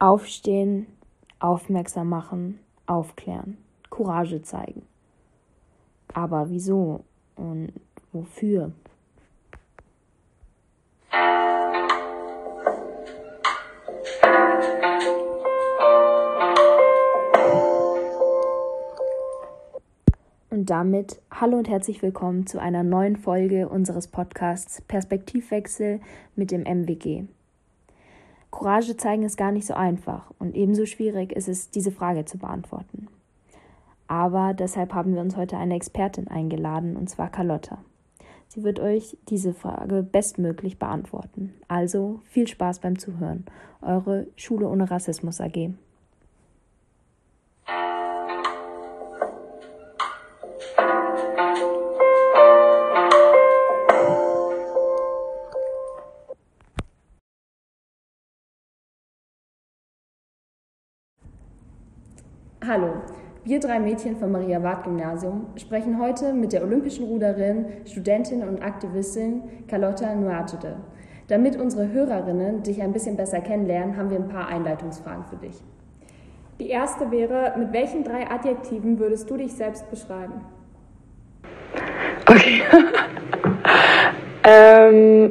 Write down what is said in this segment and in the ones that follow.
Aufstehen, aufmerksam machen, aufklären, Courage zeigen. Aber wieso und wofür? Und damit hallo und herzlich willkommen zu einer neuen Folge unseres Podcasts Perspektivwechsel mit dem MWG. Courage zeigen ist gar nicht so einfach und ebenso schwierig ist es, diese Frage zu beantworten. Aber deshalb haben wir uns heute eine Expertin eingeladen, und zwar Carlotta. Sie wird euch diese Frage bestmöglich beantworten. Also viel Spaß beim Zuhören. Eure Schule ohne Rassismus AG. Hallo, wir drei Mädchen vom Maria-Ward-Gymnasium sprechen heute mit der olympischen Ruderin, Studentin und Aktivistin Carlotta Nuatede. Damit unsere Hörerinnen dich ein bisschen besser kennenlernen, haben wir ein paar Einleitungsfragen für dich. Die erste wäre, mit welchen drei Adjektiven würdest du dich selbst beschreiben? Okay. ähm,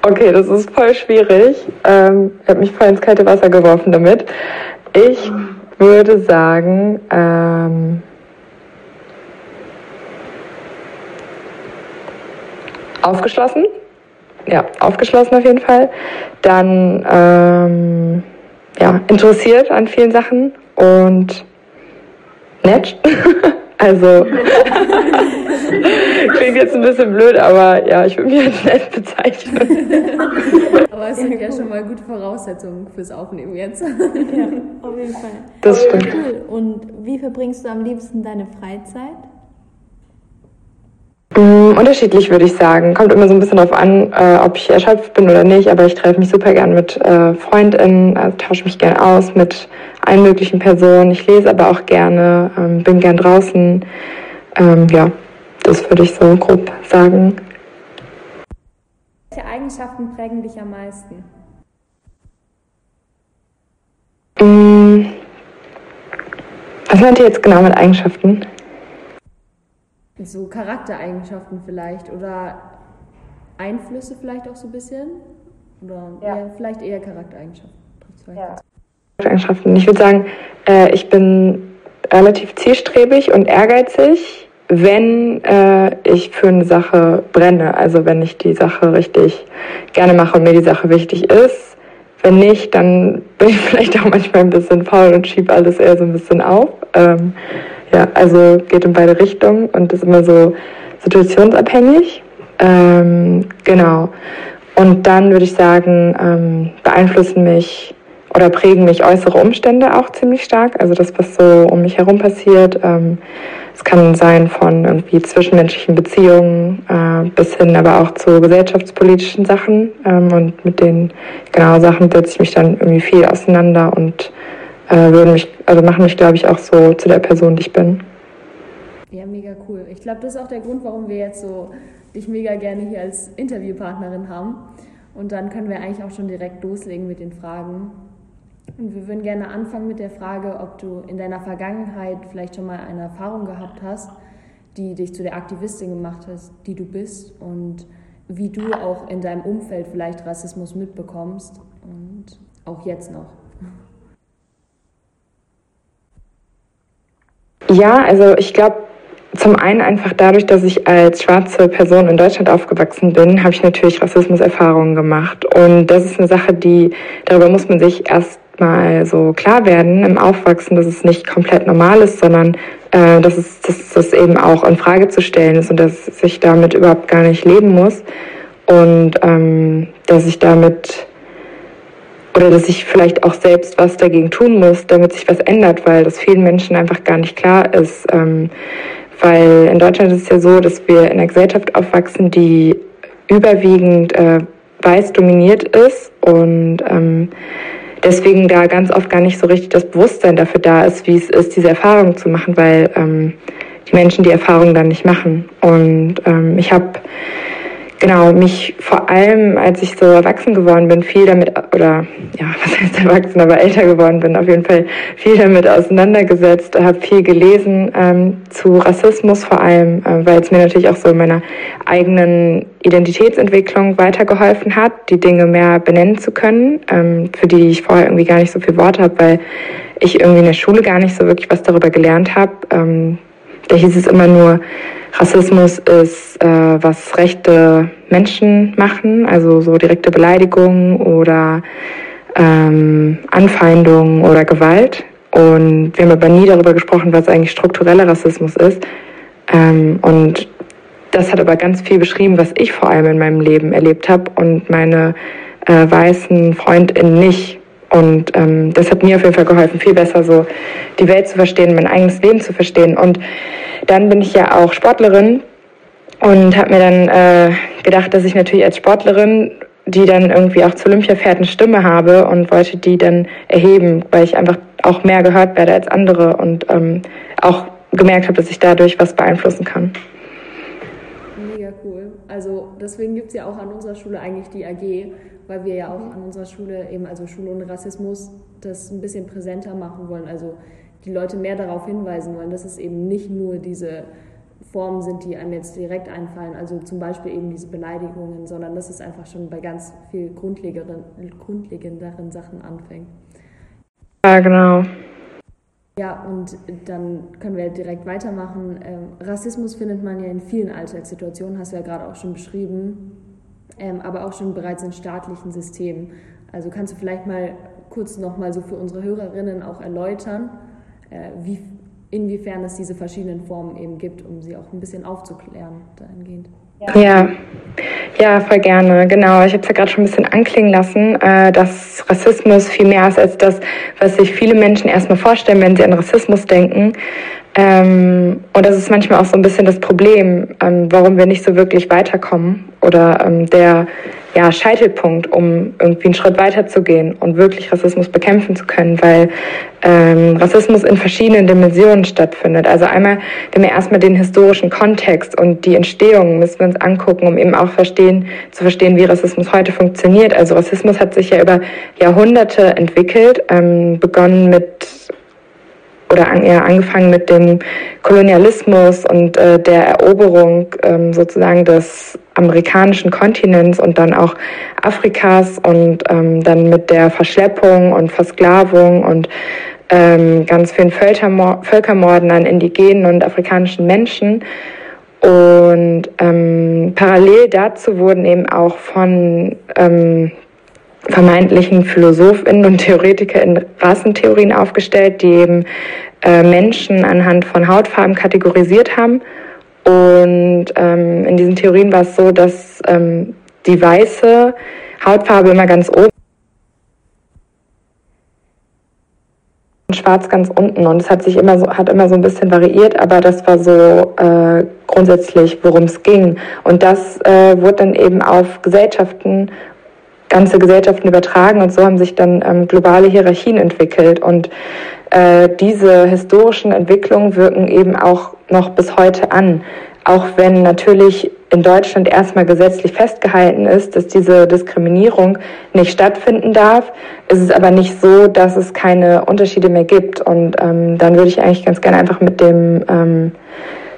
okay, das ist voll schwierig. Ähm, ich habe mich voll ins kalte Wasser geworfen damit. Ich würde sagen, ähm, aufgeschlossen. Ja, aufgeschlossen auf jeden Fall. Dann ähm, ja, interessiert an vielen Sachen und nett. also klingt jetzt ein bisschen blöd, aber ja, ich würde mich als nett bezeichnen. Aber es sind ja schon mal gute Voraussetzungen fürs Aufnehmen jetzt. ja, auf jeden Fall. Das stimmt. Cool. Und wie verbringst du am liebsten deine Freizeit? Mm, unterschiedlich würde ich sagen. Kommt immer so ein bisschen darauf an, äh, ob ich erschöpft bin oder nicht, aber ich treffe mich super gern mit äh, FreundInnen, also tausche mich gern aus mit allen möglichen Personen. Ich lese aber auch gerne, ähm, bin gern draußen. Ähm, ja, das würde ich so grob sagen. Welche Eigenschaften prägen dich am meisten? Mm, was meint ihr jetzt genau mit Eigenschaften? So Charaktereigenschaften vielleicht oder Einflüsse vielleicht auch so ein bisschen? Oder ja. eher, vielleicht eher Charaktereigenschaften. Ja. Eigenschaften. Ich würde sagen, äh, ich bin relativ zielstrebig und ehrgeizig wenn äh, ich für eine Sache brenne, also wenn ich die Sache richtig gerne mache und mir die Sache wichtig ist. Wenn nicht, dann bin ich vielleicht auch manchmal ein bisschen faul und schiebe alles eher so ein bisschen auf. Ähm, ja, also geht in beide Richtungen und ist immer so situationsabhängig. Ähm, genau. Und dann würde ich sagen, ähm, beeinflussen mich oder prägen mich äußere Umstände auch ziemlich stark. Also das, was so um mich herum passiert. Ähm, es kann sein von irgendwie zwischenmenschlichen Beziehungen äh, bis hin aber auch zu gesellschaftspolitischen Sachen. Ähm, und mit den genau Sachen setze ich mich dann irgendwie viel auseinander und äh, würden mich, also machen mich, glaube ich, auch so zu der Person, die ich bin. Ja, mega cool. Ich glaube, das ist auch der Grund, warum wir jetzt so dich mega gerne hier als Interviewpartnerin haben. Und dann können wir eigentlich auch schon direkt loslegen mit den Fragen. Und wir würden gerne anfangen mit der Frage, ob du in deiner Vergangenheit vielleicht schon mal eine Erfahrung gehabt hast, die dich zu der Aktivistin gemacht hast, die du bist und wie du auch in deinem Umfeld vielleicht Rassismus mitbekommst und auch jetzt noch. Ja, also ich glaube, zum einen einfach dadurch, dass ich als schwarze Person in Deutschland aufgewachsen bin, habe ich natürlich Rassismuserfahrungen gemacht. Und das ist eine Sache, die, darüber muss man sich erst mal so klar werden im Aufwachsen, dass es nicht komplett normal ist, sondern äh, dass, es, dass das eben auch in Frage zu stellen ist und dass ich damit überhaupt gar nicht leben muss und ähm, dass ich damit oder dass ich vielleicht auch selbst was dagegen tun muss, damit sich was ändert, weil das vielen Menschen einfach gar nicht klar ist. Ähm, weil in Deutschland ist es ja so, dass wir in einer Gesellschaft aufwachsen, die überwiegend äh, weiß dominiert ist und ähm, deswegen da ganz oft gar nicht so richtig das Bewusstsein dafür da ist, wie es ist, diese Erfahrung zu machen, weil ähm, die Menschen die Erfahrung dann nicht machen. Und ähm, ich habe genau, mich vor allem, als ich so erwachsen geworden bin, viel damit, oder ja, was heißt erwachsen, aber älter geworden bin, auf jeden Fall viel damit auseinandergesetzt, habe viel gelesen ähm, zu Rassismus vor allem, äh, weil es mir natürlich auch so in meiner eigenen Identitätsentwicklung weitergeholfen hat, die Dinge mehr benennen zu können, ähm, für die ich vorher irgendwie gar nicht so viel Wort habe, weil ich irgendwie in der Schule gar nicht so wirklich was darüber gelernt habe. Ähm, da hieß es immer nur, Rassismus ist, äh, was rechte Menschen machen, also so direkte Beleidigungen oder ähm, Anfeindungen oder Gewalt. Und wir haben aber nie darüber gesprochen, was eigentlich struktureller Rassismus ist. Ähm, und das hat aber ganz viel beschrieben, was ich vor allem in meinem Leben erlebt habe und meine äh, weißen FreundInnen nicht. Und ähm, das hat mir auf jeden Fall geholfen, viel besser so die Welt zu verstehen, mein eigenes Leben zu verstehen. Und dann bin ich ja auch Sportlerin und habe mir dann äh, gedacht, dass ich natürlich als Sportlerin, die dann irgendwie auch zu Olympia fährt, eine Stimme habe und wollte die dann erheben, weil ich einfach auch mehr gehört werde als andere und ähm, auch gemerkt habe, dass ich dadurch was beeinflussen kann. Mega cool. Also deswegen gibt es ja auch an unserer Schule eigentlich die AG, weil wir ja auch an unserer Schule eben, also Schule ohne Rassismus, das ein bisschen präsenter machen wollen. Also die Leute mehr darauf hinweisen wollen, dass es eben nicht nur diese Formen sind, die einem jetzt direkt einfallen, also zum Beispiel eben diese Beleidigungen, sondern dass es einfach schon bei ganz viel grundlegenderen, grundlegenderen Sachen anfängt. Ja, genau. Ja, und dann können wir direkt weitermachen. Ähm, Rassismus findet man ja in vielen Alltagssituationen, hast du ja gerade auch schon beschrieben, ähm, aber auch schon bereits in staatlichen Systemen. Also kannst du vielleicht mal kurz nochmal so für unsere Hörerinnen auch erläutern, äh, wie, inwiefern es diese verschiedenen Formen eben gibt, um sie auch ein bisschen aufzuklären dahingehend. Ja, ja, voll gerne. Genau, ich habe es ja gerade schon ein bisschen anklingen lassen, äh, dass Rassismus viel mehr ist als das, was sich viele Menschen erstmal vorstellen, wenn sie an Rassismus denken. Ähm, und das ist manchmal auch so ein bisschen das Problem, ähm, warum wir nicht so wirklich weiterkommen oder ähm, der ja, Scheitelpunkt, um irgendwie einen Schritt weiter zu gehen und wirklich Rassismus bekämpfen zu können, weil ähm, Rassismus in verschiedenen Dimensionen stattfindet. Also einmal, wenn wir erstmal den historischen Kontext und die Entstehung müssen wir uns angucken, um eben auch verstehen, zu verstehen, wie Rassismus heute funktioniert. Also Rassismus hat sich ja über Jahrhunderte entwickelt, ähm, begonnen mit oder an, ja, angefangen mit dem Kolonialismus und äh, der Eroberung ähm, sozusagen des amerikanischen Kontinents und dann auch Afrikas und ähm, dann mit der Verschleppung und Versklavung und ähm, ganz vielen Völkermord Völkermorden an indigenen und afrikanischen Menschen. Und ähm, parallel dazu wurden eben auch von ähm, vermeintlichen PhilosophInnen und Theoretiker in Rassentheorien aufgestellt, die eben äh, Menschen anhand von Hautfarben kategorisiert haben. Und ähm, in diesen Theorien war es so, dass ähm, die weiße Hautfarbe immer ganz oben und schwarz ganz unten. Und es hat sich immer so, hat immer so ein bisschen variiert, aber das war so äh, grundsätzlich, worum es ging. Und das äh, wurde dann eben auf Gesellschaften ganze Gesellschaften übertragen und so haben sich dann ähm, globale Hierarchien entwickelt und äh, diese historischen Entwicklungen wirken eben auch noch bis heute an, auch wenn natürlich in Deutschland erstmal gesetzlich festgehalten ist, dass diese Diskriminierung nicht stattfinden darf, ist es aber nicht so, dass es keine Unterschiede mehr gibt. Und ähm, dann würde ich eigentlich ganz gerne einfach mit dem ähm,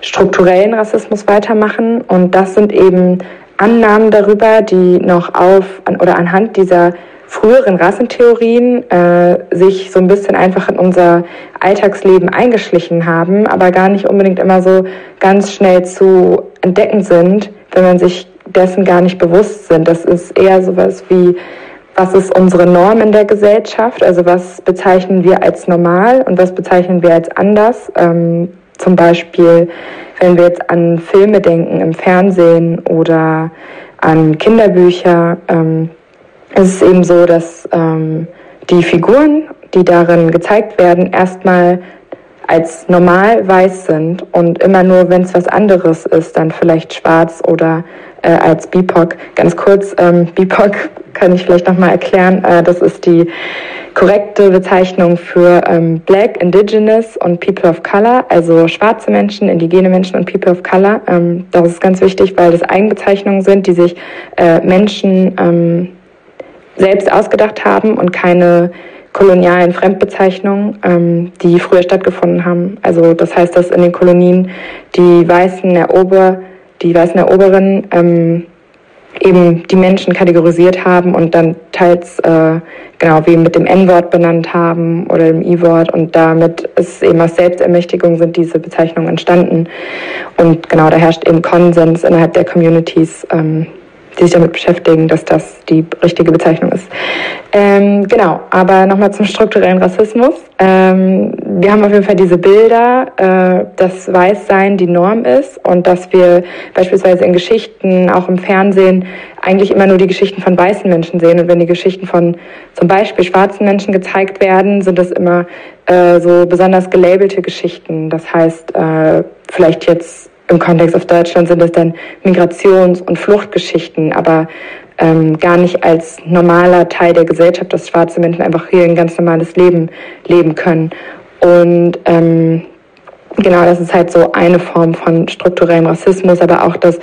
strukturellen Rassismus weitermachen. Und das sind eben Annahmen darüber, die noch auf oder anhand dieser früheren Rassentheorien äh, sich so ein bisschen einfach in unser Alltagsleben eingeschlichen haben, aber gar nicht unbedingt immer so ganz schnell zu entdecken sind, wenn man sich dessen gar nicht bewusst sind. Das ist eher sowas wie, was ist unsere Norm in der Gesellschaft? Also was bezeichnen wir als normal und was bezeichnen wir als anders? Ähm, zum Beispiel, wenn wir jetzt an Filme denken im Fernsehen oder an Kinderbücher, ähm, ist es eben so, dass ähm, die Figuren, die darin gezeigt werden, erstmal als normal weiß sind und immer nur, wenn es was anderes ist, dann vielleicht schwarz oder äh, als BIPOC. Ganz kurz, ähm, BIPOC kann ich vielleicht nochmal erklären. Äh, das ist die korrekte Bezeichnung für ähm, Black, Indigenous und People of Color, also schwarze Menschen, indigene Menschen und People of Color. Ähm, das ist ganz wichtig, weil das Eigenbezeichnungen sind, die sich äh, Menschen ähm, selbst ausgedacht haben und keine kolonialen Fremdbezeichnungen, ähm, die früher stattgefunden haben. Also das heißt, dass in den Kolonien die weißen Erober, die weißen Eroberinnen ähm, eben die Menschen kategorisiert haben und dann teils äh, genau wie mit dem N-Wort benannt haben oder dem I-Wort. Und damit ist eben aus Selbstermächtigung sind diese Bezeichnungen entstanden. Und genau da herrscht eben Konsens innerhalb der Communities, ähm, die sich damit beschäftigen, dass das die richtige Bezeichnung ist. Ähm, genau, aber nochmal zum strukturellen Rassismus. Ähm, wir haben auf jeden Fall diese Bilder, äh, dass Weißsein die Norm ist und dass wir beispielsweise in Geschichten, auch im Fernsehen, eigentlich immer nur die Geschichten von weißen Menschen sehen. Und wenn die Geschichten von zum Beispiel schwarzen Menschen gezeigt werden, sind das immer äh, so besonders gelabelte Geschichten. Das heißt, äh, vielleicht jetzt im Kontext auf Deutschland sind es dann Migrations- und Fluchtgeschichten, aber ähm, gar nicht als normaler Teil der Gesellschaft, dass schwarze Menschen einfach hier ein ganz normales Leben leben können. Und ähm, genau, das ist halt so eine Form von strukturellem Rassismus, aber auch, dass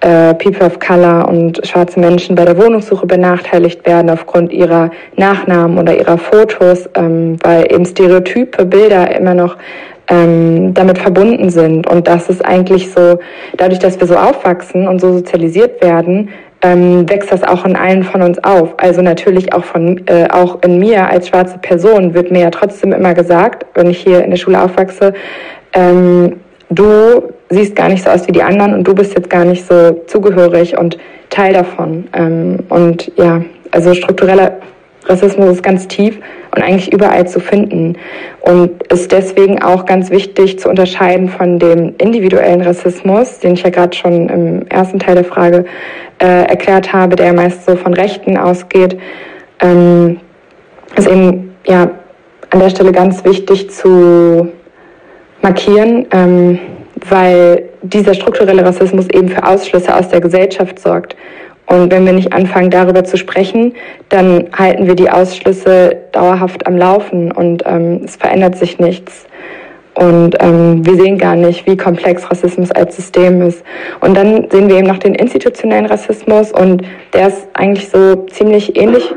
äh, People of Color und schwarze Menschen bei der Wohnungssuche benachteiligt werden aufgrund ihrer Nachnamen oder ihrer Fotos, ähm, weil eben stereotype Bilder immer noch ähm, damit verbunden sind. Und das ist eigentlich so, dadurch, dass wir so aufwachsen und so sozialisiert werden, ähm, wächst das auch in allen von uns auf. Also natürlich auch von äh, auch in mir als schwarze Person wird mir ja trotzdem immer gesagt, wenn ich hier in der Schule aufwachse, ähm, du siehst gar nicht so aus wie die anderen und du bist jetzt gar nicht so zugehörig und Teil davon. Ähm, und ja, also struktureller Rassismus ist ganz tief und eigentlich überall zu finden und ist deswegen auch ganz wichtig zu unterscheiden von dem individuellen Rassismus, den ich ja gerade schon im ersten Teil der Frage äh, erklärt habe, der meist so von Rechten ausgeht. Ähm, ist eben ja an der Stelle ganz wichtig zu markieren, ähm, weil dieser strukturelle Rassismus eben für Ausschlüsse aus der Gesellschaft sorgt. Und wenn wir nicht anfangen, darüber zu sprechen, dann halten wir die Ausschlüsse dauerhaft am Laufen und ähm, es verändert sich nichts. Und ähm, wir sehen gar nicht, wie komplex Rassismus als System ist. Und dann sehen wir eben noch den institutionellen Rassismus und der ist eigentlich so ziemlich ähnlich.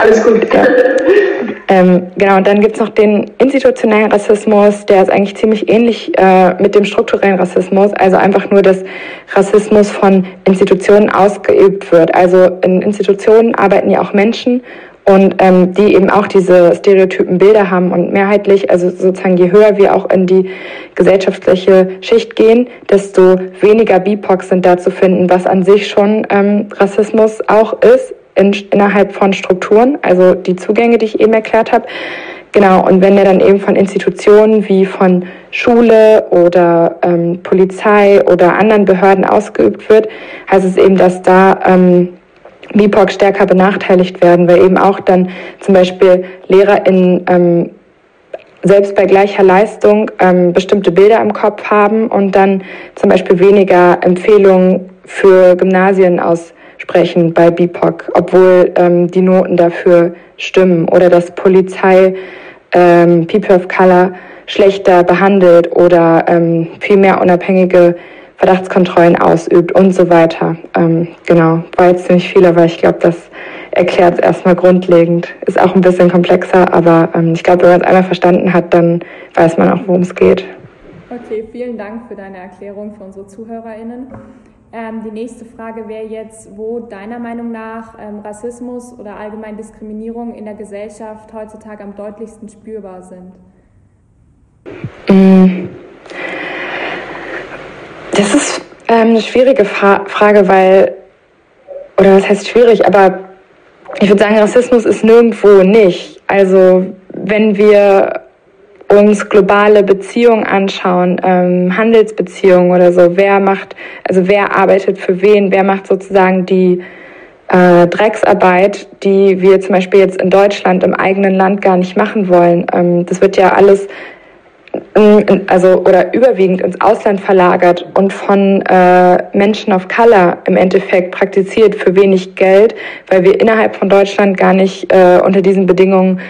Alles gut. Ja. Ähm, genau, und dann gibt's noch den institutionellen Rassismus, der ist eigentlich ziemlich ähnlich äh, mit dem strukturellen Rassismus, also einfach nur, dass Rassismus von Institutionen ausgeübt wird. Also in Institutionen arbeiten ja auch Menschen und ähm, die eben auch diese stereotypen Bilder haben und mehrheitlich, also sozusagen je höher wir auch in die gesellschaftliche Schicht gehen, desto weniger BIPOC sind da zu finden, was an sich schon ähm, Rassismus auch ist in, innerhalb von Strukturen, also die Zugänge, die ich eben erklärt habe. Genau, und wenn der dann eben von Institutionen wie von Schule oder ähm, Polizei oder anderen Behörden ausgeübt wird, heißt es eben, dass da ähm, BIPOC stärker benachteiligt werden, weil eben auch dann zum Beispiel LehrerInnen ähm, selbst bei gleicher Leistung ähm, bestimmte Bilder im Kopf haben und dann zum Beispiel weniger Empfehlungen für Gymnasien aus sprechen bei BIPOC, obwohl ähm, die Noten dafür stimmen oder dass Polizei ähm, People of Color schlechter behandelt oder ähm, viel mehr unabhängige Verdachtskontrollen ausübt und so weiter. Ähm, genau, war jetzt ziemlich viel, aber ich glaube, das erklärt es erstmal grundlegend. Ist auch ein bisschen komplexer, aber ähm, ich glaube, wenn man es einmal verstanden hat, dann weiß man auch, worum es geht. Okay, vielen Dank für deine Erklärung für unsere ZuhörerInnen. Ähm, die nächste Frage wäre jetzt, wo deiner Meinung nach ähm, Rassismus oder allgemein Diskriminierung in der Gesellschaft heutzutage am deutlichsten spürbar sind. Mm. Das ist ähm, eine schwierige Fra Frage, weil, oder was heißt schwierig, aber ich würde sagen, Rassismus ist nirgendwo nicht. Also wenn wir uns globale Beziehungen anschauen, ähm, Handelsbeziehungen oder so, wer macht, also wer arbeitet für wen, wer macht sozusagen die äh, Drecksarbeit, die wir zum Beispiel jetzt in Deutschland im eigenen Land gar nicht machen wollen. Ähm, das wird ja alles also oder überwiegend ins Ausland verlagert und von äh, Menschen of Color im Endeffekt praktiziert für wenig Geld, weil wir innerhalb von Deutschland gar nicht äh, unter diesen Bedingungen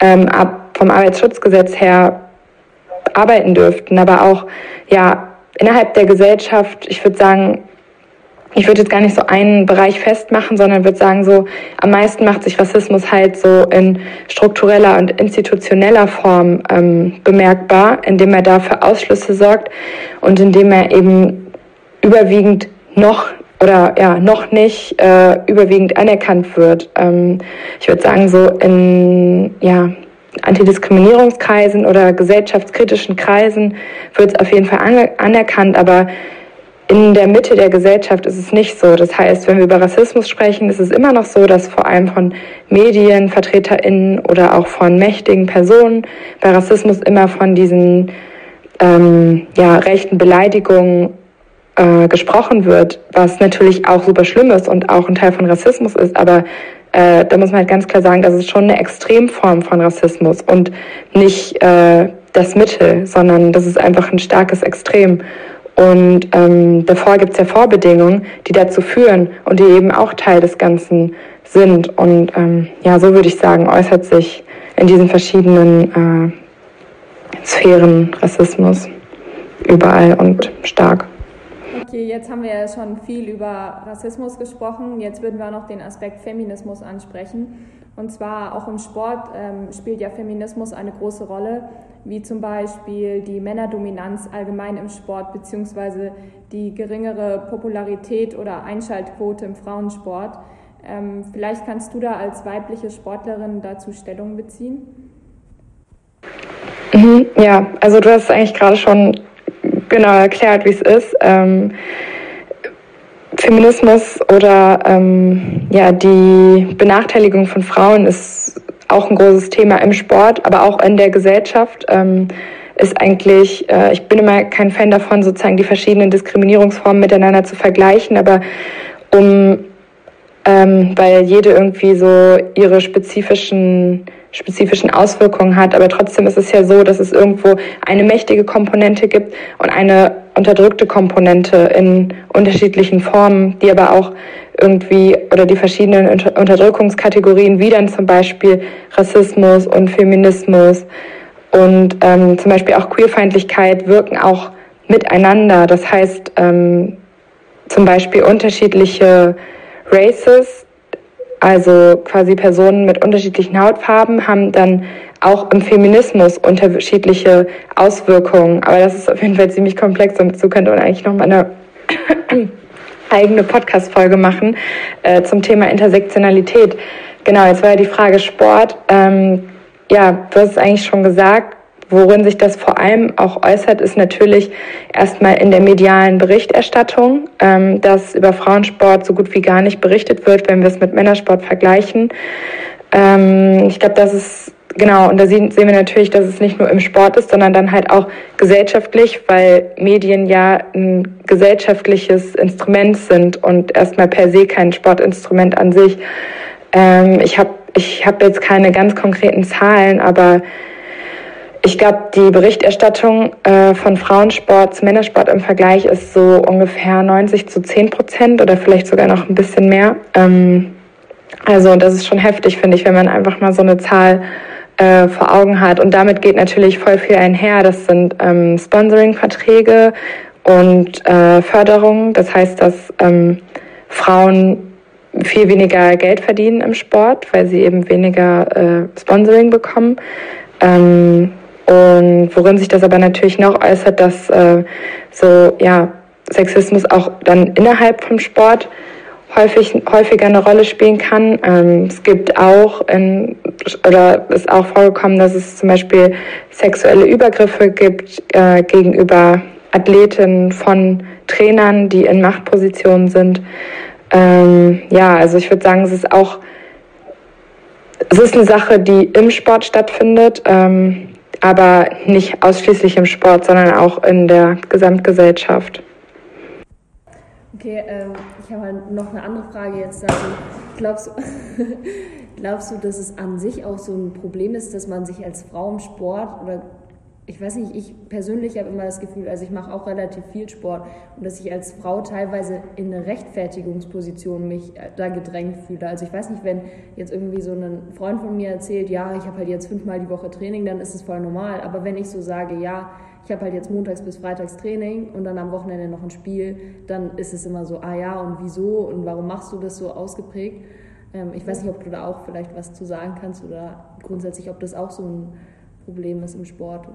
ähm, ab, vom Arbeitsschutzgesetz her arbeiten dürften, aber auch ja innerhalb der Gesellschaft, ich würde sagen, ich würde jetzt gar nicht so einen Bereich festmachen, sondern würde sagen, so am meisten macht sich Rassismus halt so in struktureller und institutioneller Form ähm, bemerkbar, indem er dafür Ausschlüsse sorgt und indem er eben überwiegend noch oder ja noch nicht äh, überwiegend anerkannt wird. Ähm, ich würde sagen, so in ja Antidiskriminierungskreisen oder gesellschaftskritischen Kreisen wird es auf jeden Fall anerkannt, aber in der Mitte der Gesellschaft ist es nicht so. Das heißt, wenn wir über Rassismus sprechen, ist es immer noch so, dass vor allem von Medien, VertreterInnen oder auch von mächtigen Personen bei Rassismus immer von diesen ähm, ja, rechten Beleidigungen äh, gesprochen wird, was natürlich auch super schlimm ist und auch ein Teil von Rassismus ist, aber äh, da muss man halt ganz klar sagen, das ist schon eine Extremform von Rassismus und nicht äh, das Mittel, sondern das ist einfach ein starkes Extrem. Und ähm, davor gibt es ja Vorbedingungen, die dazu führen und die eben auch Teil des Ganzen sind. Und ähm, ja, so würde ich sagen, äußert sich in diesen verschiedenen äh, Sphären Rassismus überall und stark. Okay, jetzt haben wir ja schon viel über Rassismus gesprochen. Jetzt würden wir auch noch den Aspekt Feminismus ansprechen. Und zwar auch im Sport ähm, spielt ja Feminismus eine große Rolle wie zum Beispiel die Männerdominanz allgemein im Sport beziehungsweise die geringere Popularität oder Einschaltquote im Frauensport. Ähm, vielleicht kannst du da als weibliche Sportlerin dazu Stellung beziehen? Mhm, ja, also du hast eigentlich gerade schon genau erklärt, wie es ist. Ähm, Feminismus oder ähm, ja, die Benachteiligung von Frauen ist auch ein großes Thema im Sport, aber auch in der Gesellschaft. Ähm, ist eigentlich, äh, ich bin immer kein Fan davon, sozusagen die verschiedenen Diskriminierungsformen miteinander zu vergleichen, aber um, ähm, weil jede irgendwie so ihre spezifischen spezifischen Auswirkungen hat. Aber trotzdem ist es ja so, dass es irgendwo eine mächtige Komponente gibt und eine unterdrückte Komponente in unterschiedlichen Formen, die aber auch irgendwie oder die verschiedenen Unterdrückungskategorien, wie dann zum Beispiel Rassismus und Feminismus und ähm, zum Beispiel auch Queerfeindlichkeit wirken auch miteinander. Das heißt, ähm, zum Beispiel unterschiedliche Races, also quasi Personen mit unterschiedlichen Hautfarben, haben dann auch im Feminismus unterschiedliche Auswirkungen. Aber das ist auf jeden Fall ziemlich komplex und dazu könnte man eigentlich noch mal eine eigene Podcast-Folge machen äh, zum Thema Intersektionalität. Genau, jetzt war ja die Frage Sport. Ähm, ja, du hast es eigentlich schon gesagt. Worin sich das vor allem auch äußert, ist natürlich erstmal in der medialen Berichterstattung, ähm, dass über Frauensport so gut wie gar nicht berichtet wird, wenn wir es mit Männersport vergleichen. Ähm, ich glaube, das ist Genau, und da sehen, sehen wir natürlich, dass es nicht nur im Sport ist, sondern dann halt auch gesellschaftlich, weil Medien ja ein gesellschaftliches Instrument sind und erstmal per se kein Sportinstrument an sich. Ähm, ich habe ich hab jetzt keine ganz konkreten Zahlen, aber ich glaube, die Berichterstattung äh, von Frauensport zu Männersport im Vergleich ist so ungefähr 90 zu 10 Prozent oder vielleicht sogar noch ein bisschen mehr. Ähm, also das ist schon heftig, finde ich, wenn man einfach mal so eine Zahl äh, vor Augen hat. Und damit geht natürlich voll viel einher. Das sind ähm, Sponsoring-Verträge und äh, Förderung. Das heißt, dass ähm, Frauen viel weniger Geld verdienen im Sport, weil sie eben weniger äh, Sponsoring bekommen. Ähm, und worin sich das aber natürlich noch äußert, dass äh, so ja Sexismus auch dann innerhalb vom Sport häufig, häufiger eine Rolle spielen kann. Ähm, es gibt auch in, oder ist auch vorgekommen, dass es zum Beispiel sexuelle Übergriffe gibt äh, gegenüber Athletinnen von Trainern, die in Machtpositionen sind. Ähm, ja, also ich würde sagen, es ist auch, es ist eine Sache, die im Sport stattfindet, ähm, aber nicht ausschließlich im Sport, sondern auch in der Gesamtgesellschaft. Okay, ähm, ich habe halt noch eine andere Frage jetzt dazu. Glaubst glaubst du, dass es an sich auch so ein Problem ist, dass man sich als Frau im Sport oder ich weiß nicht, ich persönlich habe immer das Gefühl, also ich mache auch relativ viel Sport und dass ich als Frau teilweise in eine Rechtfertigungsposition mich äh, da gedrängt fühle. Also ich weiß nicht, wenn jetzt irgendwie so ein Freund von mir erzählt, ja, ich habe halt jetzt fünfmal die Woche Training, dann ist es voll normal. Aber wenn ich so sage, ja, ich habe halt jetzt montags bis freitags Training und dann am Wochenende noch ein Spiel, dann ist es immer so, ah ja, und wieso und warum machst du das so ausgeprägt? Ähm, ich weiß nicht, ob du da auch vielleicht was zu sagen kannst oder grundsätzlich, ob das auch so ein Problem ist im Sport.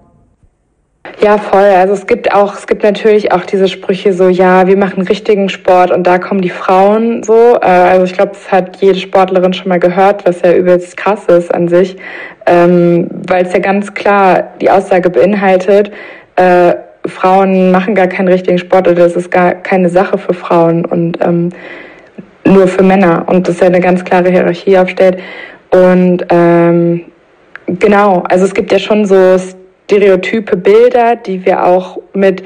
Ja, voll. Also es gibt auch, es gibt natürlich auch diese Sprüche so, ja, wir machen richtigen Sport und da kommen die Frauen so. Äh, also ich glaube, das hat jede Sportlerin schon mal gehört, was ja übelst krass ist an sich, ähm, weil es ja ganz klar die Aussage beinhaltet, äh, Frauen machen gar keinen richtigen Sport oder das ist gar keine Sache für Frauen und ähm, nur für Männer und das ja eine ganz klare Hierarchie aufstellt. Und ähm, genau, also es gibt ja schon so stereotype Bilder, die wir auch mit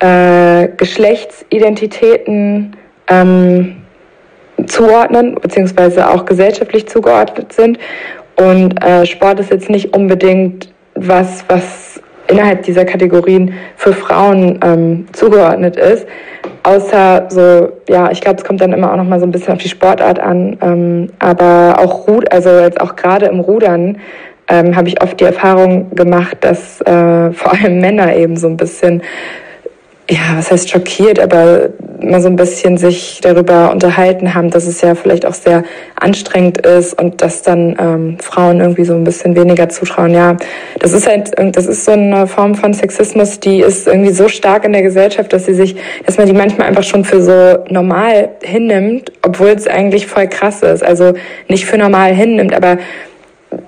äh, Geschlechtsidentitäten ähm, zuordnen, beziehungsweise auch gesellschaftlich zugeordnet sind. Und äh, Sport ist jetzt nicht unbedingt was, was innerhalb dieser Kategorien für Frauen ähm, zugeordnet ist. Außer so, ja, ich glaube, es kommt dann immer auch noch mal so ein bisschen auf die Sportart an. Ähm, aber auch Rud, also jetzt auch gerade im Rudern ähm, habe ich oft die Erfahrung gemacht, dass äh, vor allem Männer eben so ein bisschen ja, was heißt schockiert, aber mal so ein bisschen sich darüber unterhalten haben, dass es ja vielleicht auch sehr anstrengend ist und dass dann ähm, Frauen irgendwie so ein bisschen weniger zutrauen. Ja, das ist halt, das ist so eine Form von Sexismus, die ist irgendwie so stark in der Gesellschaft, dass sie sich, dass man die manchmal einfach schon für so normal hinnimmt, obwohl es eigentlich voll krass ist. Also nicht für normal hinnimmt, aber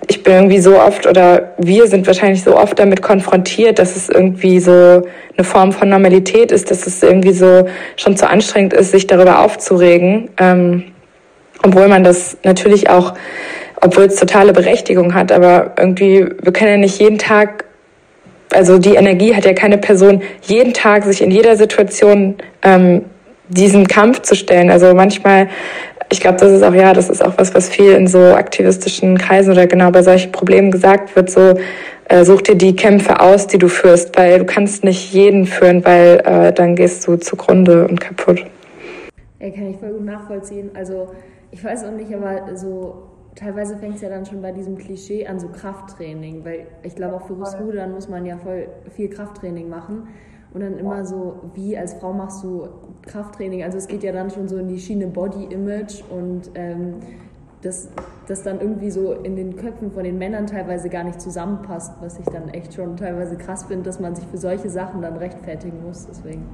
ich bin irgendwie so oft oder wir sind wahrscheinlich so oft damit konfrontiert, dass es irgendwie so eine Form von Normalität ist, dass es irgendwie so schon zu anstrengend ist, sich darüber aufzuregen, ähm, obwohl man das natürlich auch, obwohl es totale Berechtigung hat, aber irgendwie, wir können ja nicht jeden Tag, also die Energie hat ja keine Person, jeden Tag sich in jeder Situation ähm, diesen Kampf zu stellen. Also manchmal ich glaube, das ist auch, ja, das ist auch was, was viel in so aktivistischen Kreisen oder genau bei solchen Problemen gesagt wird, so, äh, such dir die Kämpfe aus, die du führst, weil du kannst nicht jeden führen, weil äh, dann gehst du zugrunde und kaputt. Ja, kann ich voll gut nachvollziehen. Also ich weiß auch nicht, aber so teilweise fängt es ja dann schon bei diesem Klischee an, so Krafttraining, weil ich glaube auch fürs Rudern muss man ja voll viel Krafttraining machen. Und dann immer so, wie als Frau machst du Krafttraining? Also es geht ja dann schon so in die Schiene Body Image und ähm, das, das dann irgendwie so in den Köpfen von den Männern teilweise gar nicht zusammenpasst, was ich dann echt schon teilweise krass finde, dass man sich für solche Sachen dann rechtfertigen muss. Deswegen.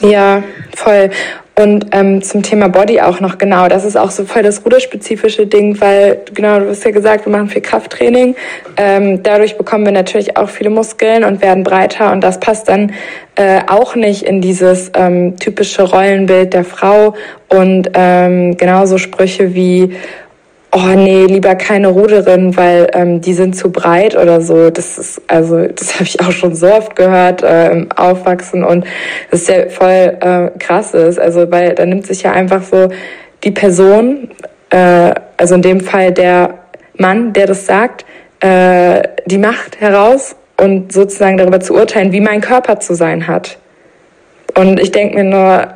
Ja, voll. Und ähm, zum Thema Body auch noch genau. Das ist auch so voll das ruderspezifische Ding, weil genau, du hast ja gesagt, wir machen viel Krafttraining. Ähm, dadurch bekommen wir natürlich auch viele Muskeln und werden breiter und das passt dann äh, auch nicht in dieses ähm, typische Rollenbild der Frau und ähm, genauso Sprüche wie oh nee, lieber keine Ruderin, weil ähm, die sind zu breit oder so. Das ist, also, das habe ich auch schon so oft gehört äh, im Aufwachsen und das ist ja voll äh, krass ist. Also, weil da nimmt sich ja einfach so die Person, äh, also in dem Fall der Mann, der das sagt, äh, die Macht heraus und sozusagen darüber zu urteilen, wie mein Körper zu sein hat. Und ich denke mir nur,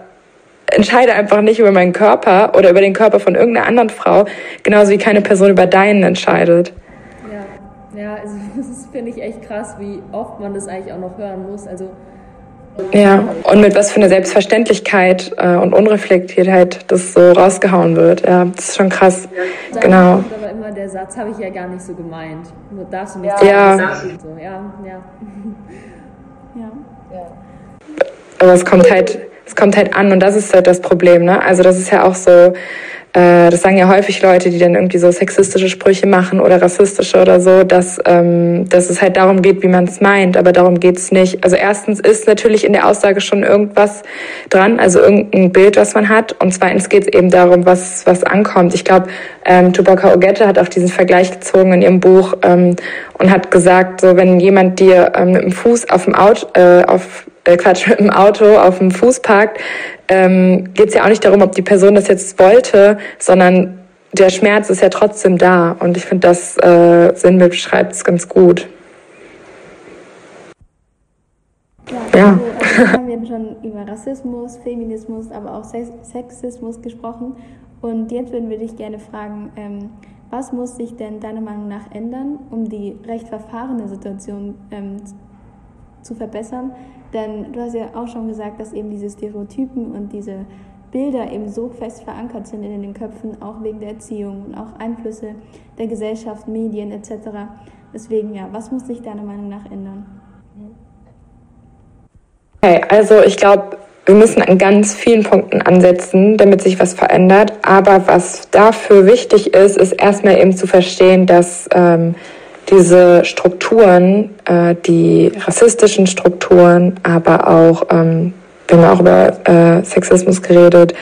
entscheide einfach nicht über meinen Körper oder über den Körper von irgendeiner anderen Frau, genauso wie keine Person über deinen entscheidet. Ja, ja also das finde ich echt krass, wie oft man das eigentlich auch noch hören muss. Also ja, und mit was für eine Selbstverständlichkeit äh, und Unreflektiertheit das so rausgehauen wird. Ja, das ist schon krass. Ja, genau. Und aber immer der Satz habe ich ja gar nicht so gemeint. Nur darfst du nicht ja. sagen. So. Ja, ja. ja. Aber es kommt halt es kommt halt an und das ist halt das Problem. Ne? Also das ist ja auch so, äh, das sagen ja häufig Leute, die dann irgendwie so sexistische Sprüche machen oder rassistische oder so, dass, ähm, dass es halt darum geht, wie man es meint, aber darum geht es nicht. Also erstens ist natürlich in der Aussage schon irgendwas dran, also irgendein Bild, was man hat und zweitens geht es eben darum, was, was ankommt. Ich glaube, ähm, Tupac Ogette hat auch diesen Vergleich gezogen in ihrem Buch ähm, und hat gesagt, so wenn jemand dir ähm, mit dem Fuß auf dem Auto, äh, auf äh, Quatsch, mit dem Auto auf dem Fuß parkt, ähm, geht es ja auch nicht darum, ob die Person das jetzt wollte, sondern der Schmerz ist ja trotzdem da. Und ich finde, das äh, Sinnbild beschreibt es ganz gut. Ja, ja. Also, also haben wir schon über Rassismus, Feminismus, aber auch Sexismus gesprochen. Und jetzt würden wir dich gerne fragen, ähm, was muss sich denn deiner Meinung nach ändern, um die recht verfahrene Situation ähm, zu verbessern? Denn du hast ja auch schon gesagt, dass eben diese Stereotypen und diese Bilder eben so fest verankert sind in den Köpfen, auch wegen der Erziehung und auch Einflüsse der Gesellschaft, Medien etc. Deswegen ja, was muss sich deiner Meinung nach ändern? Okay, also ich glaube, wir müssen an ganz vielen Punkten ansetzen, damit sich was verändert. Aber was dafür wichtig ist, ist erstmal eben zu verstehen, dass ähm, diese Strukturen, äh, die rassistischen Strukturen, aber auch, ähm, wir haben auch über äh, Sexismus geredet,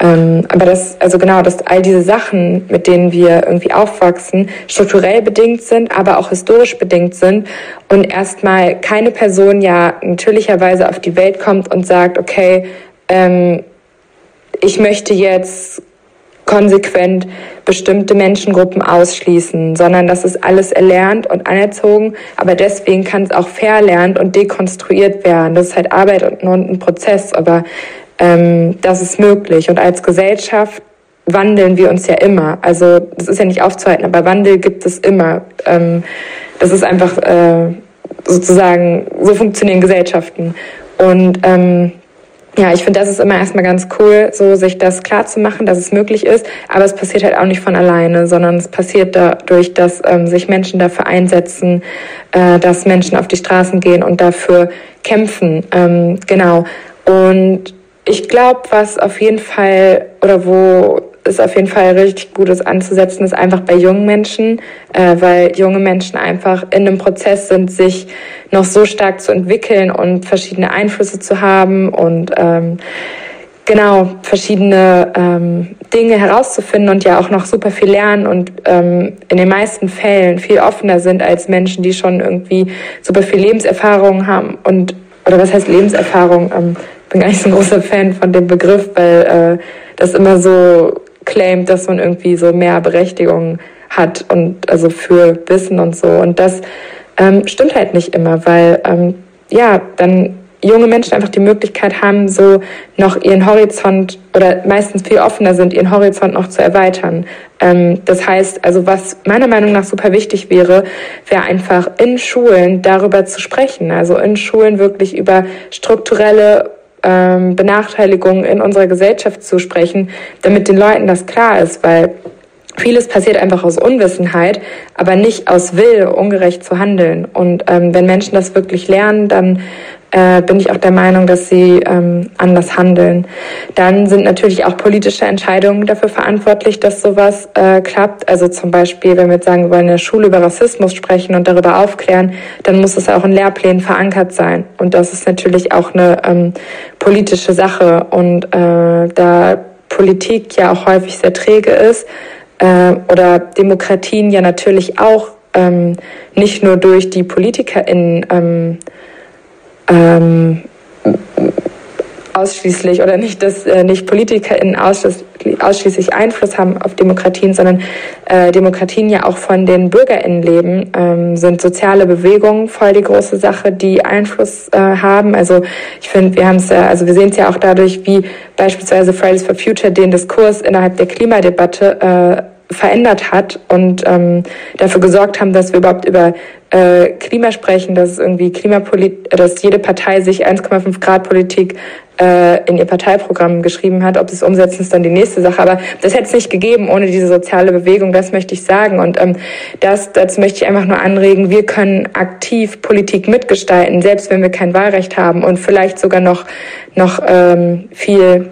ähm, aber das, also genau, dass all diese Sachen, mit denen wir irgendwie aufwachsen, strukturell bedingt sind, aber auch historisch bedingt sind und erstmal keine Person ja natürlicherweise auf die Welt kommt und sagt, okay, ähm, ich möchte jetzt konsequent bestimmte Menschengruppen ausschließen, sondern das ist alles erlernt und anerzogen, aber deswegen kann es auch verlernt und dekonstruiert werden. Das ist halt Arbeit und ein Prozess, aber ähm, das ist möglich. Und als Gesellschaft wandeln wir uns ja immer. Also das ist ja nicht aufzuhalten, aber Wandel gibt es immer. Ähm, das ist einfach äh, sozusagen, so funktionieren Gesellschaften. Und ähm, ja, ich finde, das ist immer erstmal ganz cool, so sich das klar zu machen, dass es möglich ist. Aber es passiert halt auch nicht von alleine, sondern es passiert dadurch, dass ähm, sich Menschen dafür einsetzen, äh, dass Menschen auf die Straßen gehen und dafür kämpfen. Ähm, genau. Und ich glaube, was auf jeden Fall oder wo es auf jeden Fall richtig gut ist anzusetzen, ist einfach bei jungen Menschen, äh, weil junge Menschen einfach in einem Prozess sind, sich noch so stark zu entwickeln und verschiedene Einflüsse zu haben und ähm, genau verschiedene ähm, Dinge herauszufinden und ja auch noch super viel lernen und ähm, in den meisten Fällen viel offener sind als Menschen, die schon irgendwie super viel Lebenserfahrung haben und oder was heißt Lebenserfahrung? Ähm, bin gar nicht so ein großer Fan von dem Begriff, weil äh, das immer so claimt, dass man irgendwie so mehr Berechtigung hat und also für Wissen und so. Und das ähm, stimmt halt nicht immer, weil ähm, ja, dann junge Menschen einfach die Möglichkeit haben, so noch ihren Horizont oder meistens viel offener sind, ihren Horizont noch zu erweitern. Ähm, das heißt, also was meiner Meinung nach super wichtig wäre, wäre einfach in Schulen darüber zu sprechen. Also in Schulen wirklich über strukturelle ähm, Benachteiligungen in unserer Gesellschaft zu sprechen, damit den Leuten das klar ist, weil vieles passiert einfach aus Unwissenheit, aber nicht aus Will, ungerecht zu handeln. Und ähm, wenn Menschen das wirklich lernen, dann äh, bin ich auch der Meinung, dass sie ähm, anders handeln. Dann sind natürlich auch politische Entscheidungen dafür verantwortlich, dass sowas äh, klappt. Also zum Beispiel, wenn wir jetzt sagen, wir wollen in der Schule über Rassismus sprechen und darüber aufklären, dann muss es auch in Lehrplänen verankert sein. Und das ist natürlich auch eine ähm, politische Sache. Und äh, da Politik ja auch häufig sehr träge ist äh, oder Demokratien ja natürlich auch ähm, nicht nur durch die PolitikerInnen ähm, ähm, ausschließlich oder nicht, dass äh, nicht PolitikerInnen ausschließlich, ausschließlich Einfluss haben auf Demokratien, sondern äh, Demokratien ja auch von den BürgerInnen leben, ähm, sind soziale Bewegungen voll die große Sache, die Einfluss äh, haben. Also ich finde, wir haben es ja, also wir sehen es ja auch dadurch, wie beispielsweise Fridays for Future den Diskurs innerhalb der Klimadebatte äh, verändert hat und ähm, dafür gesorgt haben, dass wir überhaupt über äh, Klima sprechen, dass irgendwie Klimapolit dass jede Partei sich 1,5 Grad Politik äh, in ihr Parteiprogramm geschrieben hat. Ob sie es umsetzen, ist dann die nächste Sache. Aber das hätte es nicht gegeben ohne diese soziale Bewegung, das möchte ich sagen. Und ähm, das, dazu möchte ich einfach nur anregen, wir können aktiv Politik mitgestalten, selbst wenn wir kein Wahlrecht haben und vielleicht sogar noch, noch ähm, viel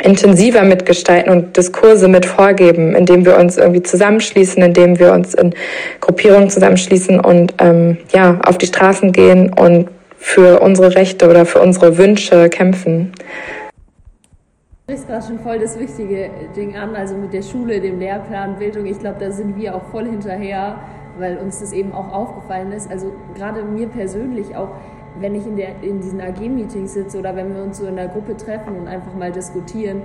intensiver mitgestalten und Diskurse mit vorgeben, indem wir uns irgendwie zusammenschließen, indem wir uns in Gruppierungen zusammenschließen und ähm, ja auf die Straßen gehen und für unsere Rechte oder für unsere Wünsche kämpfen. Du sprichst gerade schon voll das wichtige Ding an, also mit der Schule, dem Lehrplan, Bildung. Ich glaube, da sind wir auch voll hinterher, weil uns das eben auch aufgefallen ist. Also gerade mir persönlich auch wenn ich in, der, in diesen AG-Meetings sitze oder wenn wir uns so in der Gruppe treffen und einfach mal diskutieren,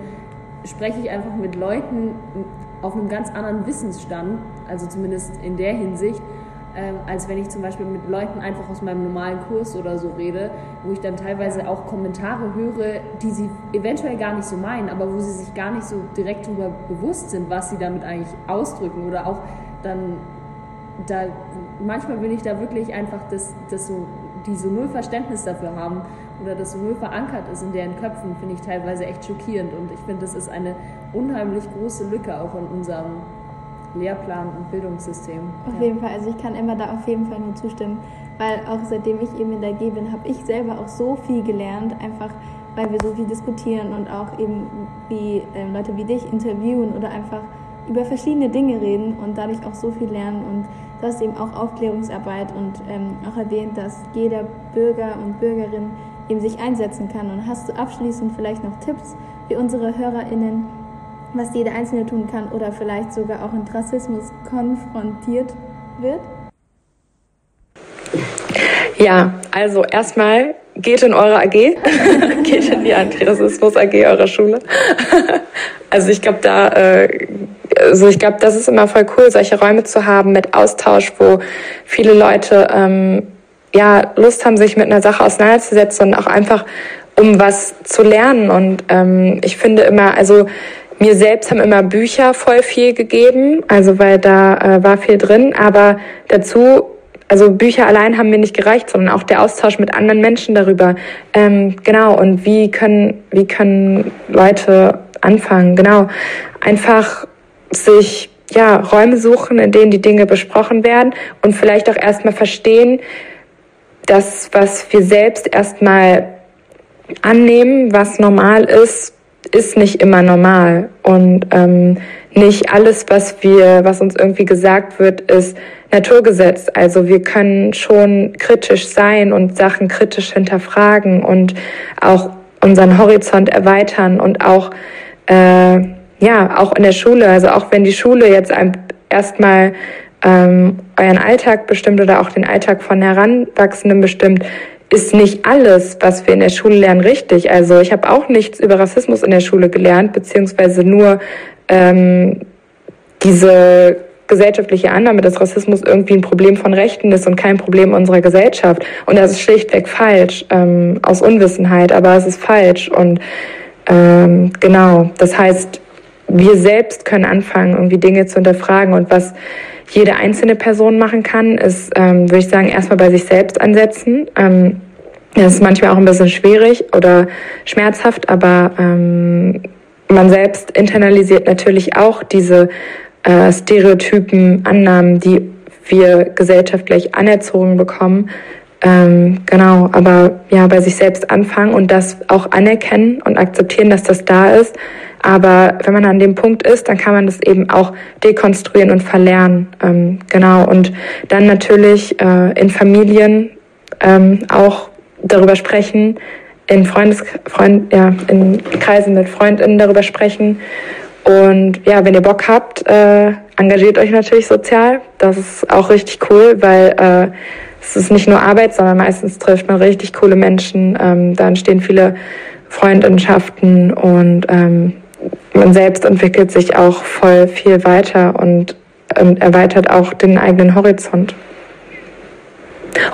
spreche ich einfach mit Leuten auf einem ganz anderen Wissensstand, also zumindest in der Hinsicht, ähm, als wenn ich zum Beispiel mit Leuten einfach aus meinem normalen Kurs oder so rede, wo ich dann teilweise auch Kommentare höre, die sie eventuell gar nicht so meinen, aber wo sie sich gar nicht so direkt darüber bewusst sind, was sie damit eigentlich ausdrücken oder auch dann da manchmal bin ich da wirklich einfach, dass, dass so, die so null Verständnis dafür haben oder das so null verankert ist in deren Köpfen, finde ich teilweise echt schockierend. Und ich finde, das ist eine unheimlich große Lücke auch in unserem Lehrplan und Bildungssystem. Auf ja. jeden Fall, also ich kann Emma da auf jeden Fall nur zustimmen, weil auch seitdem ich eben in der G bin, habe ich selber auch so viel gelernt, einfach weil wir so viel diskutieren und auch eben wie äh, Leute wie dich interviewen oder einfach über verschiedene Dinge reden und dadurch auch so viel lernen und du hast eben auch Aufklärungsarbeit und ähm, auch erwähnt, dass jeder Bürger und Bürgerin eben sich einsetzen kann. Und hast du abschließend vielleicht noch Tipps für unsere HörerInnen, was jeder Einzelne tun kann oder vielleicht sogar auch mit Rassismus konfrontiert wird? Ja, also erstmal geht in eure AG, geht in die Antirassismus AG eurer Schule. also ich glaube, da, äh, also ich glaube, das ist immer voll cool, solche Räume zu haben mit Austausch, wo viele Leute ähm, ja Lust haben, sich mit einer Sache auseinanderzusetzen und auch einfach um was zu lernen. Und ähm, ich finde immer, also mir selbst haben immer Bücher voll viel gegeben, also weil da äh, war viel drin, aber dazu also Bücher allein haben mir nicht gereicht, sondern auch der Austausch mit anderen Menschen darüber. Ähm, genau, und wie können, wie können Leute anfangen? Genau, einfach sich ja, Räume suchen, in denen die Dinge besprochen werden und vielleicht auch erstmal verstehen, das, was wir selbst erstmal annehmen, was normal ist, ist nicht immer normal. Und ähm, nicht alles, was wir, was uns irgendwie gesagt wird, ist Naturgesetz. Also wir können schon kritisch sein und Sachen kritisch hinterfragen und auch unseren Horizont erweitern und auch äh, ja auch in der Schule. Also auch wenn die Schule jetzt erstmal ähm, euren Alltag bestimmt oder auch den Alltag von Heranwachsenden bestimmt, ist nicht alles, was wir in der Schule lernen, richtig. Also ich habe auch nichts über Rassismus in der Schule gelernt, beziehungsweise nur ähm, diese gesellschaftliche Annahme, dass Rassismus irgendwie ein Problem von Rechten ist und kein Problem unserer Gesellschaft. Und das ist schlichtweg falsch, ähm, aus Unwissenheit, aber es ist falsch. Und ähm, genau, das heißt, wir selbst können anfangen, irgendwie Dinge zu hinterfragen. Und was jede einzelne Person machen kann, ist, ähm, würde ich sagen, erstmal bei sich selbst ansetzen. Ähm, das ist manchmal auch ein bisschen schwierig oder schmerzhaft, aber ähm, man selbst internalisiert natürlich auch diese äh, Stereotypen, Annahmen, die wir gesellschaftlich anerzogen bekommen. Ähm, genau, aber ja, bei sich selbst anfangen und das auch anerkennen und akzeptieren, dass das da ist. Aber wenn man an dem Punkt ist, dann kann man das eben auch dekonstruieren und verlernen. Ähm, genau. Und dann natürlich äh, in Familien ähm, auch darüber sprechen, in Freundes, Freund, ja, in Kreisen mit FreundInnen darüber sprechen. Und ja, wenn ihr Bock habt, äh, engagiert euch natürlich sozial. Das ist auch richtig cool, weil äh, es ist nicht nur Arbeit, sondern meistens trifft man richtig coole Menschen. Ähm, da entstehen viele Freundschaften und ähm, man selbst entwickelt sich auch voll viel weiter und ähm, erweitert auch den eigenen Horizont.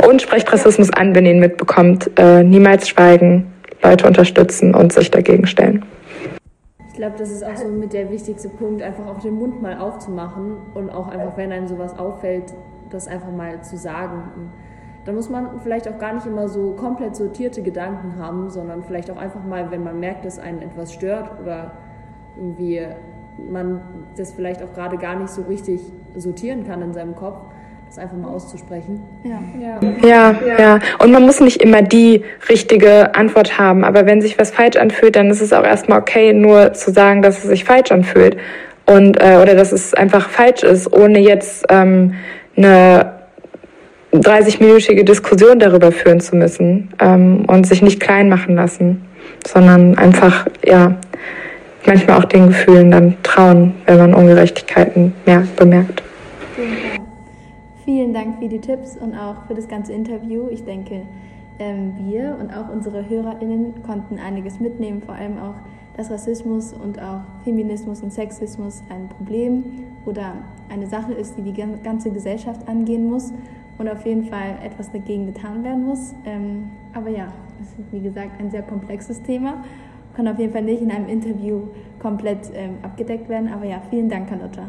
Und sprecht Rassismus an, wenn ihr ihn mitbekommt. Äh, niemals schweigen, Leute unterstützen und sich dagegen stellen. Ich glaube, das ist auch so mit der wichtigste Punkt, einfach auch den Mund mal aufzumachen und auch einfach, wenn einem sowas auffällt, das einfach mal zu sagen. Da muss man vielleicht auch gar nicht immer so komplett sortierte Gedanken haben, sondern vielleicht auch einfach mal, wenn man merkt, dass einen etwas stört oder irgendwie man das vielleicht auch gerade gar nicht so richtig sortieren kann in seinem Kopf, das einfach mal auszusprechen. Ja. Ja. ja, ja. Und man muss nicht immer die richtige Antwort haben. Aber wenn sich was falsch anfühlt, dann ist es auch erstmal okay, nur zu sagen, dass es sich falsch anfühlt. Und, äh, oder dass es einfach falsch ist, ohne jetzt ähm, eine 30-minütige Diskussion darüber führen zu müssen ähm, und sich nicht klein machen lassen, sondern einfach, ja, manchmal auch den Gefühlen dann trauen, wenn man Ungerechtigkeiten mehr bemerkt. Vielen Dank für die Tipps und auch für das ganze Interview. Ich denke, ähm, wir und auch unsere HörerInnen konnten einiges mitnehmen, vor allem auch dass Rassismus und auch Feminismus und Sexismus ein Problem oder eine Sache ist, die die ganze Gesellschaft angehen muss und auf jeden Fall etwas dagegen getan werden muss. Ähm, aber ja, es ist wie gesagt ein sehr komplexes Thema, kann auf jeden Fall nicht in einem Interview komplett ähm, abgedeckt werden. Aber ja, vielen Dank, Carlotta.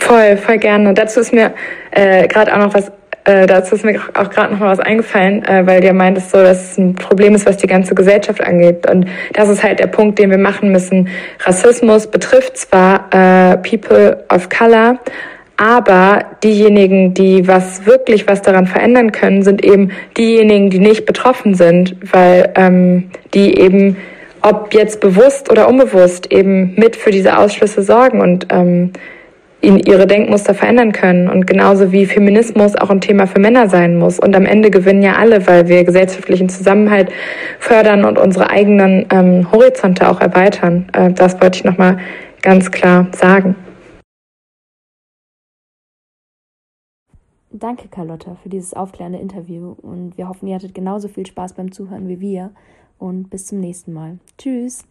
Voll, voll gerne. Dazu ist mir äh, gerade auch noch was äh, dazu ist mir auch gerade noch mal was eingefallen, äh, weil dir meintest so, dass es ein Problem ist, was die ganze Gesellschaft angeht. Und das ist halt der Punkt, den wir machen müssen. Rassismus betrifft zwar äh, People of Color, aber diejenigen, die was wirklich was daran verändern können, sind eben diejenigen, die nicht betroffen sind, weil ähm, die eben, ob jetzt bewusst oder unbewusst, eben mit für diese Ausschlüsse sorgen und ähm, in ihre Denkmuster verändern können. Und genauso wie Feminismus auch ein Thema für Männer sein muss. Und am Ende gewinnen ja alle, weil wir gesellschaftlichen Zusammenhalt fördern und unsere eigenen ähm, Horizonte auch erweitern. Äh, das wollte ich nochmal ganz klar sagen. Danke, Carlotta, für dieses aufklärende Interview. Und wir hoffen, ihr hattet genauso viel Spaß beim Zuhören wie wir. Und bis zum nächsten Mal. Tschüss.